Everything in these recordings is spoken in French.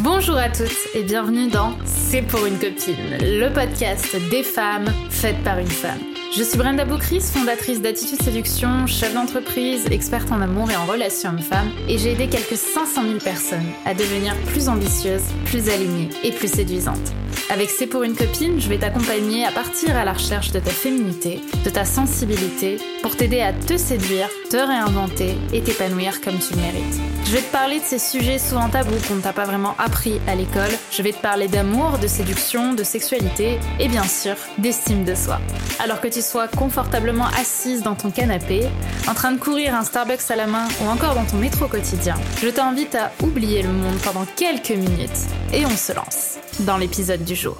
Bonjour à toutes et bienvenue dans C'est pour une copine, le podcast des femmes faites par une femme. Je suis Brenda Boucris, fondatrice d'Attitude Séduction, chef d'entreprise, experte en amour et en relations hommes-femmes, et j'ai aidé quelques 500 000 personnes à devenir plus ambitieuses, plus alignées et plus séduisantes. Avec C'est pour une copine, je vais t'accompagner à partir à la recherche de ta féminité, de ta sensibilité, pour t'aider à te séduire, te réinventer et t'épanouir comme tu le mérites. Je vais te parler de ces sujets souvent tabous qu'on ne t'a pas vraiment appris à l'école. Je vais te parler d'amour, de séduction, de sexualité et bien sûr d'estime de soi. Alors que tu sois confortablement assise dans ton canapé, en train de courir un Starbucks à la main ou encore dans ton métro quotidien, je t'invite à oublier le monde pendant quelques minutes et on se lance dans l'épisode du jour.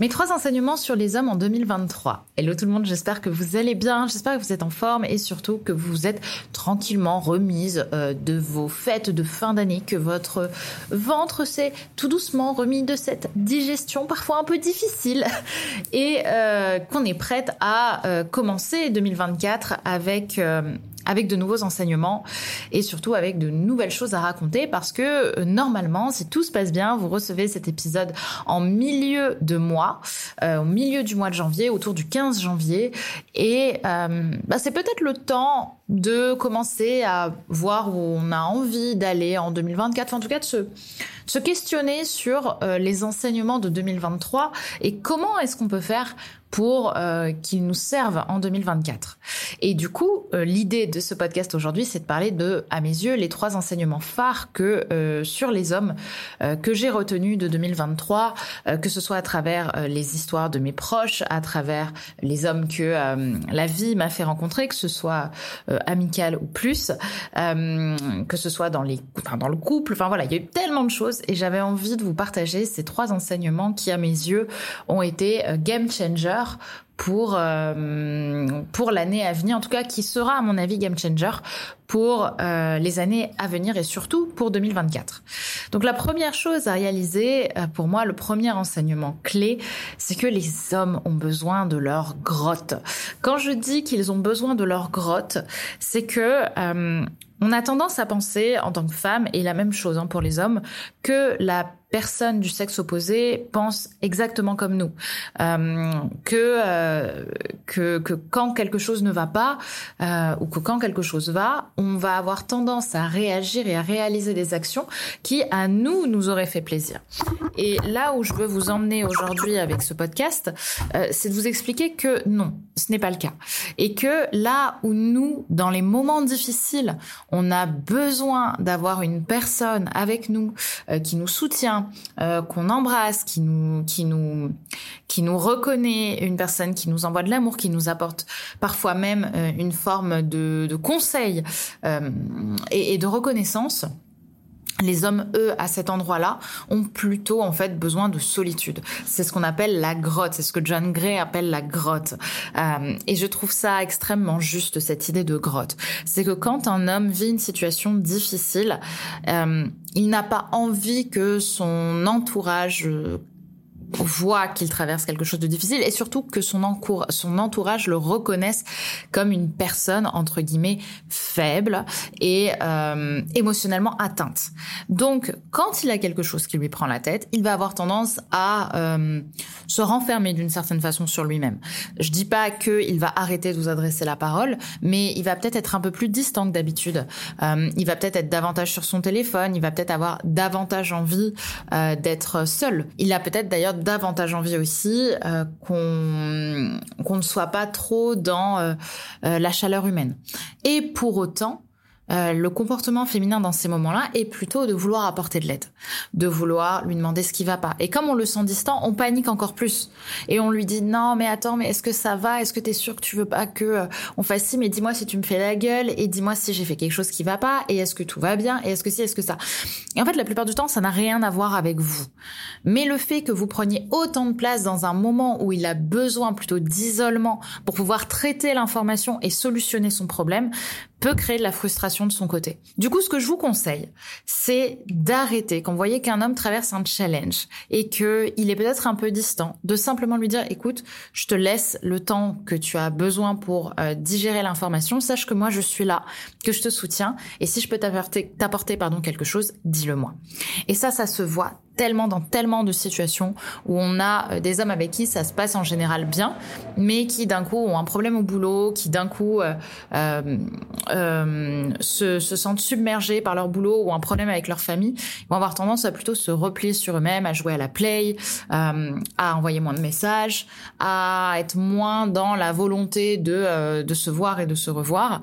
Mes trois enseignements sur les hommes en 2023. Hello tout le monde, j'espère que vous allez bien, j'espère que vous êtes en forme et surtout que vous êtes tranquillement remise euh, de vos fêtes de fin d'année, que votre ventre s'est tout doucement remis de cette digestion parfois un peu difficile et euh, qu'on est prête à euh, commencer 2024 avec avec de nouveaux enseignements et surtout avec de nouvelles choses à raconter parce que euh, normalement, si tout se passe bien, vous recevez cet épisode en milieu de mois, euh, au milieu du mois de janvier, autour du 15 janvier. Et euh, bah, c'est peut-être le temps de commencer à voir où on a envie d'aller en 2024, en tout cas de se, questionner sur les enseignements de 2023 et comment est-ce qu'on peut faire pour qu'ils nous servent en 2024. Et du coup, euh, l'idée de ce podcast aujourd'hui, c'est de parler de, à mes yeux, les trois enseignements phares que euh, sur les hommes que j'ai retenus de 2023, que ce soit à travers les histoires de mes proches, à travers les hommes que la vie m'a fait rencontrer, que ce soit amical ou plus, que ce soit dans les, enfin, dans le couple. Enfin voilà, il y a eu tellement de choses et j'avais envie de vous partager ces trois enseignements qui, à mes yeux, ont été game changer pour euh, pour l'année à venir, en tout cas qui sera à mon avis game changer pour euh, les années à venir et surtout pour 2024. Donc la première chose à réaliser, euh, pour moi, le premier enseignement clé, c'est que les hommes ont besoin de leur grotte. Quand je dis qu'ils ont besoin de leur grotte, c'est que on a tendance à penser en tant que femme, et la même chose hein, pour les hommes, que la personne du sexe opposé pense exactement comme nous, euh, que, euh, que que quand quelque chose ne va pas euh, ou que quand quelque chose va, on va avoir tendance à réagir et à réaliser des actions qui à nous nous auraient fait plaisir. Et là où je veux vous emmener aujourd'hui avec ce podcast, c'est de vous expliquer que non, ce n'est pas le cas, et que là où nous, dans les moments difficiles, on a besoin d'avoir une personne avec nous qui nous soutient euh, qu'on embrasse, qui nous, qui nous, qui nous reconnaît, une personne qui nous envoie de l'amour, qui nous apporte parfois même euh, une forme de, conseil euh, et, de reconnaissance les hommes, eux, à cet endroit-là, ont plutôt en fait besoin de solitude. C'est ce qu'on appelle la grotte, c'est ce que John Gray appelle la grotte. Et je trouve ça extrêmement juste, cette idée de grotte. C'est que quand un homme vit une situation difficile, il n'a pas envie que son entourage voit qu'il traverse quelque chose de difficile et surtout que son, entourage le reconnaisse comme une personne entre guillemets faible et euh, émotionnellement atteinte. Donc quand il a quelque chose qui lui prend la tête, il va avoir tendance à euh, se renfermer d'une certaine façon sur lui-même. Je dis pas qu'il va arrêter de vous adresser la parole, mais il va peut-être être un peu plus distant que d'habitude. Euh, il va peut-être être davantage sur son téléphone, il va peut-être avoir davantage envie d'être seul. Il a peut-être d'ailleurs davantage envie aussi euh, qu'on ne soit pas trop dans euh, euh, la chaleur humaine. Et pour autant, euh, le comportement féminin dans ces moments-là est plutôt de vouloir apporter de l'aide, de vouloir lui demander ce qui va pas. Et comme on le sent distant, on panique encore plus. Et on lui dit non, mais attends, mais est-ce que ça va? Est-ce que tu es sûr que tu veux pas que euh, on fasse ci? Mais dis-moi si tu me fais la gueule et dis-moi si j'ai fait quelque chose qui va pas et est-ce que tout va bien et est-ce que si, est-ce que ça? Et en fait, la plupart du temps, ça n'a rien à voir avec vous. Mais le fait que vous preniez autant de place dans un moment où il a besoin plutôt d'isolement pour pouvoir traiter l'information et solutionner son problème peut créer de la frustration de son côté. Du coup, ce que je vous conseille, c'est d'arrêter quand vous voyez qu'un homme traverse un challenge et que il est peut-être un peu distant, de simplement lui dire "Écoute, je te laisse le temps que tu as besoin pour euh, digérer l'information. Sache que moi je suis là, que je te soutiens et si je peux t'apporter quelque chose, dis-le moi." Et ça, ça se voit tellement dans tellement de situations où on a euh, des hommes avec qui ça se passe en général bien, mais qui d'un coup ont un problème au boulot, qui d'un coup euh, euh, euh, se, se, sentent submergés par leur boulot ou un problème avec leur famille, ils vont avoir tendance à plutôt se replier sur eux-mêmes, à jouer à la play, euh, à envoyer moins de messages, à être moins dans la volonté de, euh, de se voir et de se revoir.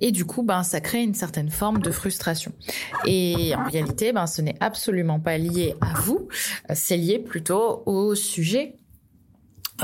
Et du coup, ben, ça crée une certaine forme de frustration. Et en réalité, ben, ce n'est absolument pas lié à vous, c'est lié plutôt au sujet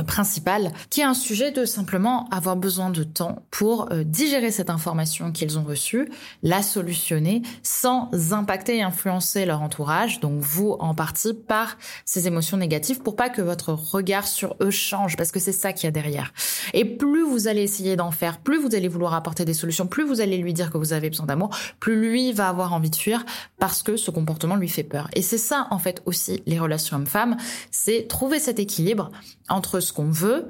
principal, qui est un sujet de simplement avoir besoin de temps pour euh, digérer cette information qu'ils ont reçue, la solutionner sans impacter et influencer leur entourage, donc vous en partie par ces émotions négatives pour pas que votre regard sur eux change parce que c'est ça qu'il y a derrière. Et plus vous allez essayer d'en faire, plus vous allez vouloir apporter des solutions, plus vous allez lui dire que vous avez besoin d'amour, plus lui va avoir envie de fuir parce que ce comportement lui fait peur. Et c'est ça en fait aussi les relations hommes-femmes, c'est trouver cet équilibre entre ce qu'on veut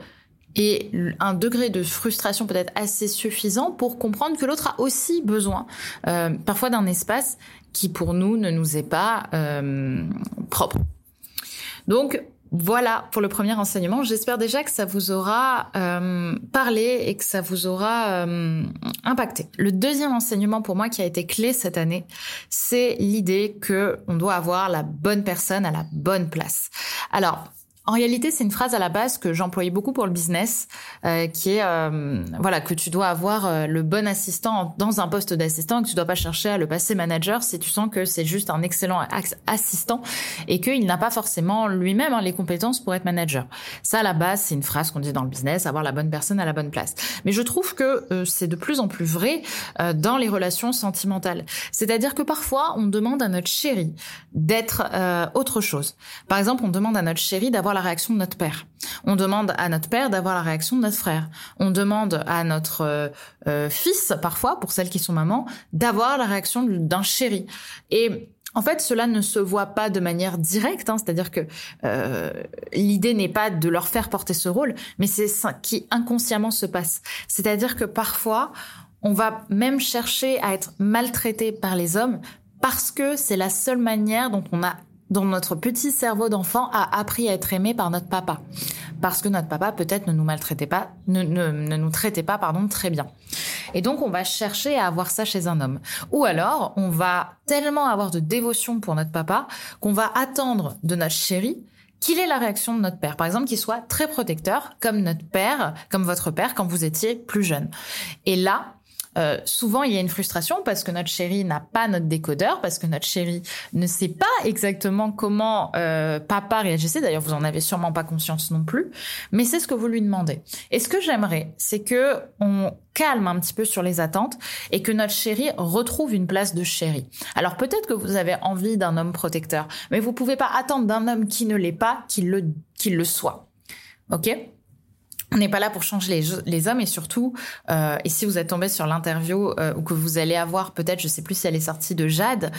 et un degré de frustration peut-être assez suffisant pour comprendre que l'autre a aussi besoin euh, parfois d'un espace qui pour nous ne nous est pas euh, propre. Donc voilà pour le premier enseignement. J'espère déjà que ça vous aura euh, parlé et que ça vous aura impacté. Le deuxième enseignement pour moi qui a été clé cette année, c'est l'idée que on doit avoir la bonne personne à la bonne place. Alors, en réalité, c'est une phrase à la base que j'employais beaucoup pour le business, euh, qui est euh, voilà que tu dois avoir euh, le bon assistant dans un poste d'assistant, que tu dois pas chercher à le passer manager si tu sens que c'est juste un excellent assistant et qu'il n'a pas forcément lui-même hein, les compétences pour être manager. Ça, à la base, c'est une phrase qu'on dit dans le business, avoir la bonne personne à la bonne place. Mais je trouve que c'est de plus en plus vrai dans les relations sentimentales. C'est-à-dire que parfois, on demande à notre chéri d'être autre chose. Par exemple, on demande à notre chéri d'avoir la réaction de notre père. On demande à notre père d'avoir la réaction de notre frère. On demande à notre euh, euh, fils, parfois, pour celles qui sont mamans, d'avoir la réaction d'un chéri. Et en fait, cela ne se voit pas de manière directe, hein, c'est-à-dire que euh, l'idée n'est pas de leur faire porter ce rôle, mais c'est ça qui inconsciemment se passe. C'est-à-dire que parfois, on va même chercher à être maltraité par les hommes parce que c'est la seule manière dont on a dont notre petit cerveau d'enfant a appris à être aimé par notre papa. Parce que notre papa peut-être ne nous maltraitait pas, ne, ne, ne, nous traitait pas, pardon, très bien. Et donc on va chercher à avoir ça chez un homme. Ou alors on va tellement avoir de dévotion pour notre papa qu'on va attendre de notre chéri qu'il ait la réaction de notre père. Par exemple, qu'il soit très protecteur, comme notre père, comme votre père quand vous étiez plus jeune. Et là, euh, souvent il y a une frustration parce que notre chéri n'a pas notre décodeur, parce que notre chéri ne sait pas exactement comment euh, papa réagissait. D'ailleurs, vous en avez sûrement pas conscience non plus, mais c'est ce que vous lui demandez. Et ce que j'aimerais, c'est que on calme un petit peu sur les attentes et que notre chéri retrouve une place de chéri. Alors peut-être que vous avez envie d'un homme protecteur, mais vous pouvez pas attendre d'un homme qui ne l'est pas qu'il le qu'il le soit. Ok? On n'est pas là pour changer les, hommes et surtout, euh, et si vous êtes tombé sur l'interview euh, ou que vous allez avoir peut-être, je sais plus si elle est sortie de Jade,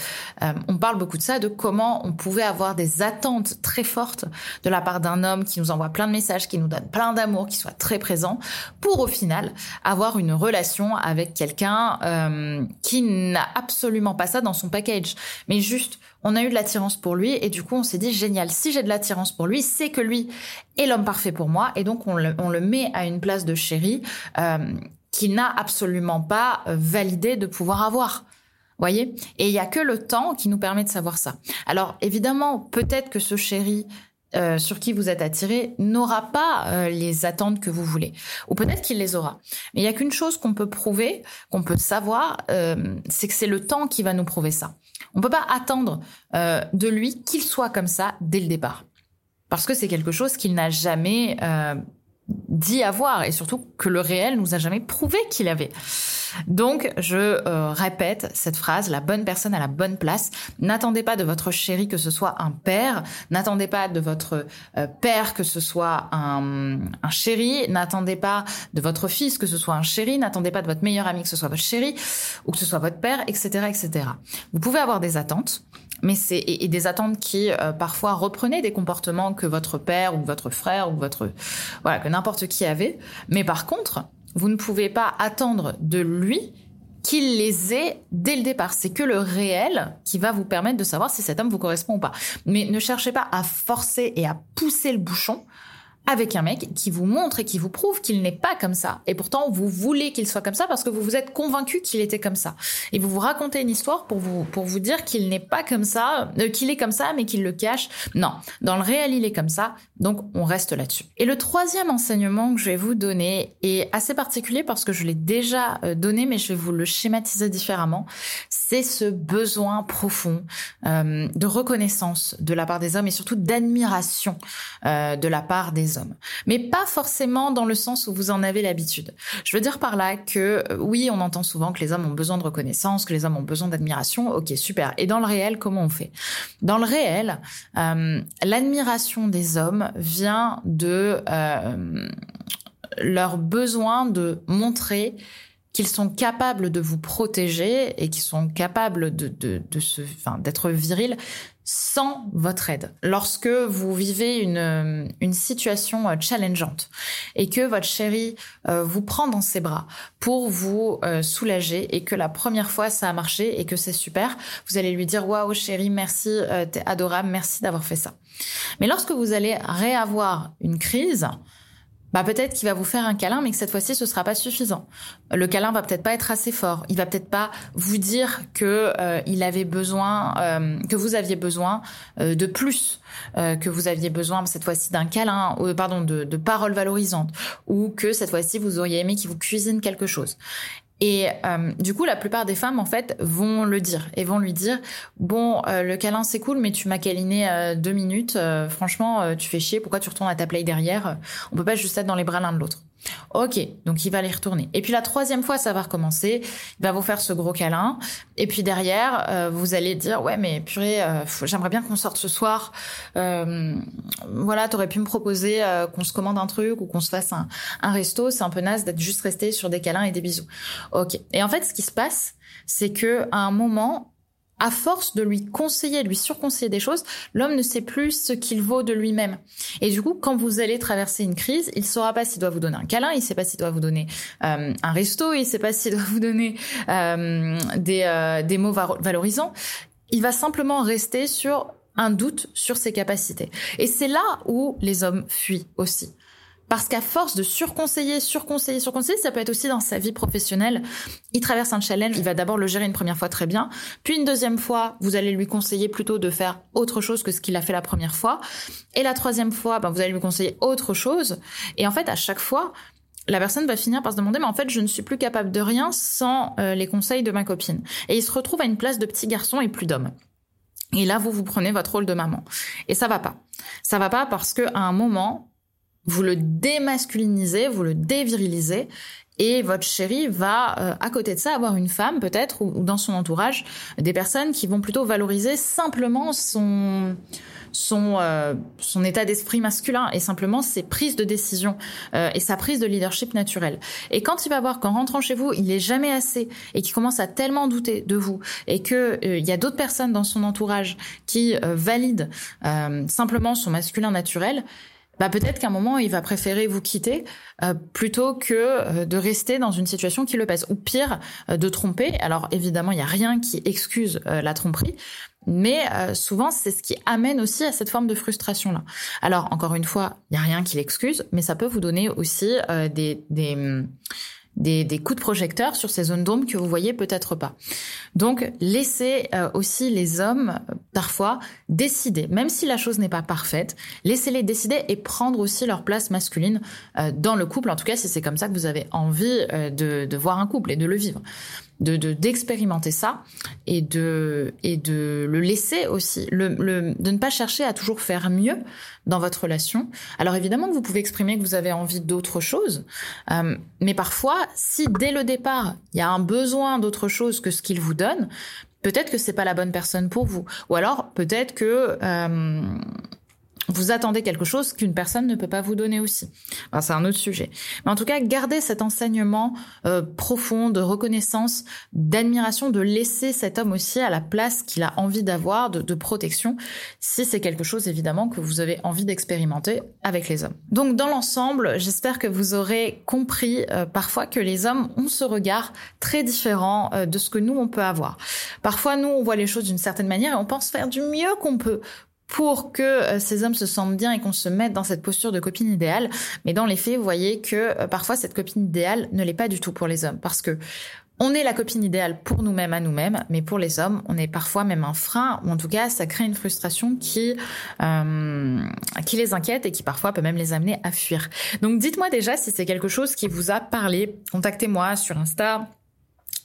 euh, on parle beaucoup de ça, de comment on pouvait avoir des attentes très fortes de la part d'un homme qui nous envoie plein de messages, qui nous donne plein d'amour, qui soit très présent, pour au final avoir une relation avec quelqu'un euh, qui n'a absolument pas ça dans son package, mais juste on a eu de l'attirance pour lui et du coup on s'est dit génial, si j'ai de l'attirance pour lui, c'est que lui est l'homme parfait pour moi et donc on le, met à une place de chéri euh, qu'il n'a absolument pas euh, validé de pouvoir avoir. Voyez? Et il y a que le temps qui nous permet de savoir ça. Alors évidemment, peut-être que ce chéri euh, sur qui vous êtes attiré n'aura pas euh, les attentes que vous voulez. Ou peut-être qu'il les aura. Mais il y a qu'une chose qu'on peut prouver, qu'on peut savoir, euh, c'est que c'est le temps qui va nous prouver ça. On peut pas attendre euh, de lui qu'il soit comme ça dès le départ. Parce que c'est quelque chose qu'il n'a jamais euh, dit avoir et surtout que le réel nous a jamais prouvé qu'il avait. Donc, je euh, répète cette phrase, la bonne personne à la bonne place. N'attendez pas de votre chéri que ce soit un père, n'attendez pas de votre euh, père que ce soit un, un chéri, n'attendez pas de votre fils que ce soit un chéri, n'attendez pas de votre meilleur ami que ce soit votre chéri ou que ce soit votre père, etc., etc. Vous pouvez avoir des attentes, mais c'est et, des attentes qui euh, parfois reprenaient des comportements que votre père ou votre frère ou votre voilà que n'importe qui avait mais par contre vous ne pouvez pas attendre de lui qu'il les ait dès le départ. C'est que le réel qui va vous permettre de savoir si cet homme vous correspond ou pas. Mais ne cherchez pas à forcer et à pousser le bouchon avec un mec qui vous montre et qui vous prouve qu'il n'est pas comme ça. Et pourtant, vous voulez qu'il soit comme ça parce que vous vous êtes convaincu qu'il était comme ça. Et vous vous racontez une histoire pour vous, pour vous dire qu'il n'est pas comme ça, euh, qu'il est comme ça, mais qu'il le cache. Non. Dans le réel, il est comme ça. Donc, on reste là-dessus. Et le troisième enseignement que je vais vous donner est assez particulier parce que je l'ai déjà euh, donné, mais je vais vous le schématiser différemment. C'est ce besoin profond euh, de reconnaissance de la part des hommes et surtout d'admiration de la part des mais pas forcément dans le sens où vous en avez l'habitude. Je veux dire par là que euh, oui, on entend souvent que les hommes ont besoin de reconnaissance, que les hommes ont besoin d'admiration. Ok, super. Et dans le réel, comment on fait? Dans le réel, euh, l'admiration des hommes vient de euh, leur besoin de montrer qu'ils sont capables de vous protéger et qu'ils sont capables de, de, de se, enfin, d'être virils sans votre aide. Lorsque vous vivez une, une situation euh, challengeante et que votre chéri euh, vous prend dans ses bras pour vous euh, soulager et que la première fois ça a marché et que c'est super, vous allez lui dire waouh chéri, merci, t'es adorable, merci d'avoir fait ça. Mais lorsque vous allez réavoir une crise, bah peut-être qu'il va vous faire un câlin, mais que cette fois-ci ce sera pas suffisant. Le câlin va peut-être pas être assez fort. Il va peut-être pas vous dire que euh, avait besoin, euh, que vous aviez besoin euh, de plus, que vous aviez besoin cette fois-ci d'un câlin, pardon, de paroles valorisantes, ou que cette fois-ci vous auriez aimé qu'il vous cuisine quelque chose. Et euh, du coup, la plupart des femmes, en fait, vont le dire et vont lui dire bon, euh, le câlin c'est cool, mais tu m'as câliné euh, deux minutes. franchement, tu fais chier. Pourquoi tu retournes à ta play derrière? On peut pas juste être dans les bras l'un de l'autre. Ok, donc il va les retourner. Et puis la troisième fois, ça va recommencer. Il va vous faire ce gros câlin. Et puis derrière, euh, vous allez dire ouais, mais purée, euh, j'aimerais bien qu'on sorte ce soir. Euh, voilà, t'aurais pu me proposer qu'on se commande un truc ou qu'on se fasse un, un resto. C'est un peu naze d'être juste resté sur des câlins et des bisous. Ok. Et en fait, ce qui se passe, c'est que à un moment, à force de lui conseiller, de lui surconseiller des choses, l'homme ne sait plus ce qu'il vaut de lui-même. Et du coup, quand vous allez traverser une crise, il saura pas s'il doit vous donner un câlin, il sait pas s'il doit vous donner euh, un resto, il sait pas s'il doit vous donner euh, des, euh, des mots valorisants. Il va simplement rester sur un doute sur ses capacités. Et c'est là où les hommes fuient aussi. Parce qu'à force de surconseiller, surconseiller, surconseiller, ça peut être aussi dans sa vie professionnelle. Il traverse un challenge, il va d'abord le gérer une première fois très bien, puis une deuxième fois, vous allez lui conseiller plutôt de faire autre chose que ce qu'il a fait la première fois, et la troisième fois, ben, vous allez lui conseiller autre chose, et en fait, à chaque fois, la personne va finir par se demander, mais en fait, je ne suis plus capable de rien sans euh, les conseils de ma copine. Et il se retrouve à une place de petit garçon et plus d'homme. Et là, vous vous prenez votre rôle de maman. Et ça va pas. Ça va pas parce que à un moment, vous le démasculinisez, vous le dévirilisez, et votre chéri va, euh, à côté de ça, avoir une femme peut-être, ou, dans son entourage, des personnes qui vont plutôt valoriser simplement son son euh, son état d'esprit masculin et simplement ses prises de décision euh, et sa prise de leadership naturel. Et quand il va voir qu'en rentrant chez vous, il est jamais assez et qu'il commence à tellement douter de vous et que il y a d'autres personnes dans son entourage qui valident simplement son masculin naturel, bah peut-être qu'à un moment il va préférer vous quitter euh, plutôt que euh, de rester dans une situation qui le pèse ou pire euh, de tromper. Alors évidemment, il n'y a rien qui excuse la tromperie, mais souvent c'est ce qui amène aussi à cette forme de frustration là. Alors encore une fois, il n'y a rien qui l'excuse, mais ça peut vous donner aussi des, des des, des, coups de projecteur sur ces zones d'ombre que vous voyez peut-être pas. Donc laissez euh, aussi les hommes euh, parfois décider, même si la chose n'est pas parfaite, laissez-les décider et prendre aussi leur place masculine euh, dans le couple, en tout cas si c'est comme ça que vous avez envie de, de voir un couple et de le vivre de d'expérimenter ça et de et de le laisser aussi le, le, de ne pas chercher à toujours faire mieux dans votre relation. Alors évidemment que vous pouvez exprimer que vous avez envie d'autre chose euh, mais parfois si dès le départ il y a un besoin d'autre chose que ce qu'il vous donne peut-être que c'est pas la bonne personne pour vous. Ou alors peut-être que euh, vous attendez quelque chose qu'une personne ne peut pas vous donner aussi. c'est un autre sujet. Mais en tout cas, gardez cet enseignement euh, profond de reconnaissance, d'admiration, de laisser cet homme aussi à la place qu'il a envie d'avoir, de, de protection, si c'est quelque chose évidemment que vous avez envie d'expérimenter avec les hommes. Donc dans l'ensemble, j'espère que vous aurez compris euh, parfois que les hommes ont ce regard très différent euh, de ce que nous on peut avoir. Parfois nous on voit les choses d'une certaine manière et on pense faire du mieux qu'on peut pour que euh, ces hommes se sentent bien et qu'on se mette dans cette posture de copine idéale. Mais dans les faits, vous voyez que parfois cette copine idéale ne l'est pas du tout pour les hommes parce que on est la copine idéale pour nous-mêmes à nous-mêmes, mais pour les hommes, on est parfois même un frein, ou en tout cas, ça crée une frustration qui euh, qui les inquiète et qui parfois peut même les amener à fuir. Donc dites-moi déjà si c'est quelque chose qui vous a parlé. Contactez-moi sur Insta,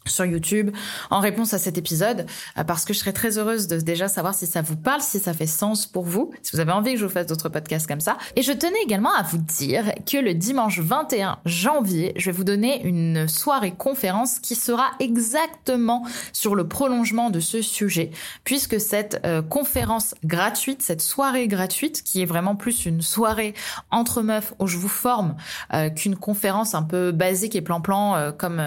sur YouTube en réponse à cet épisode euh, parce que je serais très heureuse de déjà savoir si ça vous parle, si ça fait sens pour vous, si vous avez envie que je vous fasse d'autres podcasts comme ça. Et je tenais également à vous dire que le dimanche 21 janvier, je vais vous donner une soirée conférence qui sera exactement sur le prolongement de ce sujet puisque cette euh, conférence gratuite, cette soirée gratuite qui est vraiment plus une soirée entre meufs où je vous forme euh, qu'une conférence un peu basique et plan-plan comme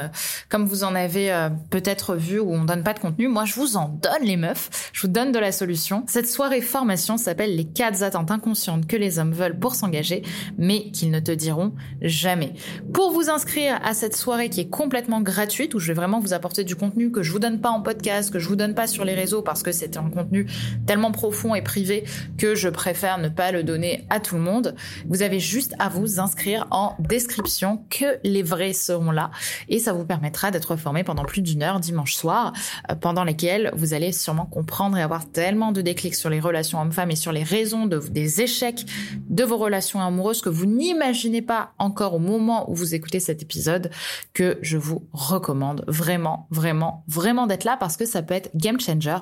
comme vous en avez euh, peut-être vu où on donne pas de contenu, moi je vous en donne les meufs, je vous donne de la solution. Cette soirée formation s'appelle les quatre attentes inconscientes que les hommes veulent pour s'engager, mais qu'ils ne te diront jamais. Pour vous inscrire à cette soirée qui est complètement gratuite, où je vais vraiment vous apporter du contenu que je vous donne pas en podcast, que je vous donne pas sur les réseaux parce que c'est un contenu tellement profond et privé que je préfère ne pas le donner à tout le monde, vous avez juste à vous inscrire en description que les vrais seront là et ça vous permettra d'être formé pendant plus d'une heure dimanche soir, euh, pendant lesquelles vous allez sûrement comprendre et avoir tellement de déclics sur les relations hommes-femmes et sur les raisons de, des échecs de vos relations amoureuses que vous n'imaginez pas encore au moment où vous écoutez cet épisode, que je vous recommande vraiment, vraiment, vraiment d'être là parce que ça peut être game changer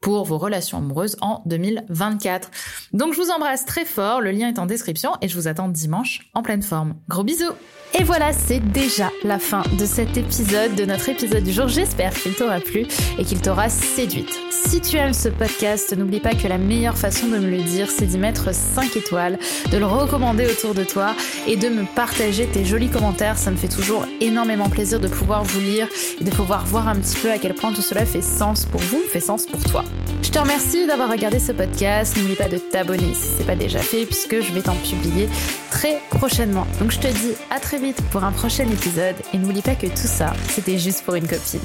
pour vos relations amoureuses en 2024. Donc je vous embrasse très fort, le lien est en description et je vous attends dimanche en pleine forme. Gros bisous et voilà, c'est déjà la fin de cet épisode, de notre épisode du jour. J'espère qu'il t'aura plu et qu'il t'aura séduite. Si tu aimes ce podcast, n'oublie pas que la meilleure façon de me le dire, c'est d'y mettre 5 étoiles, de le recommander autour de toi et de me partager tes jolis commentaires. Ça me fait toujours énormément plaisir de pouvoir vous lire et de pouvoir voir un petit peu à quel point tout cela fait sens pour vous, fait sens pour toi. Je te remercie d'avoir regardé ce podcast. N'oublie pas de t'abonner si ce n'est pas déjà fait puisque je vais t'en publier très prochainement. Donc je te dis à très vite pour un prochain épisode et n'oublie pas que tout ça, c'était juste pour une copine.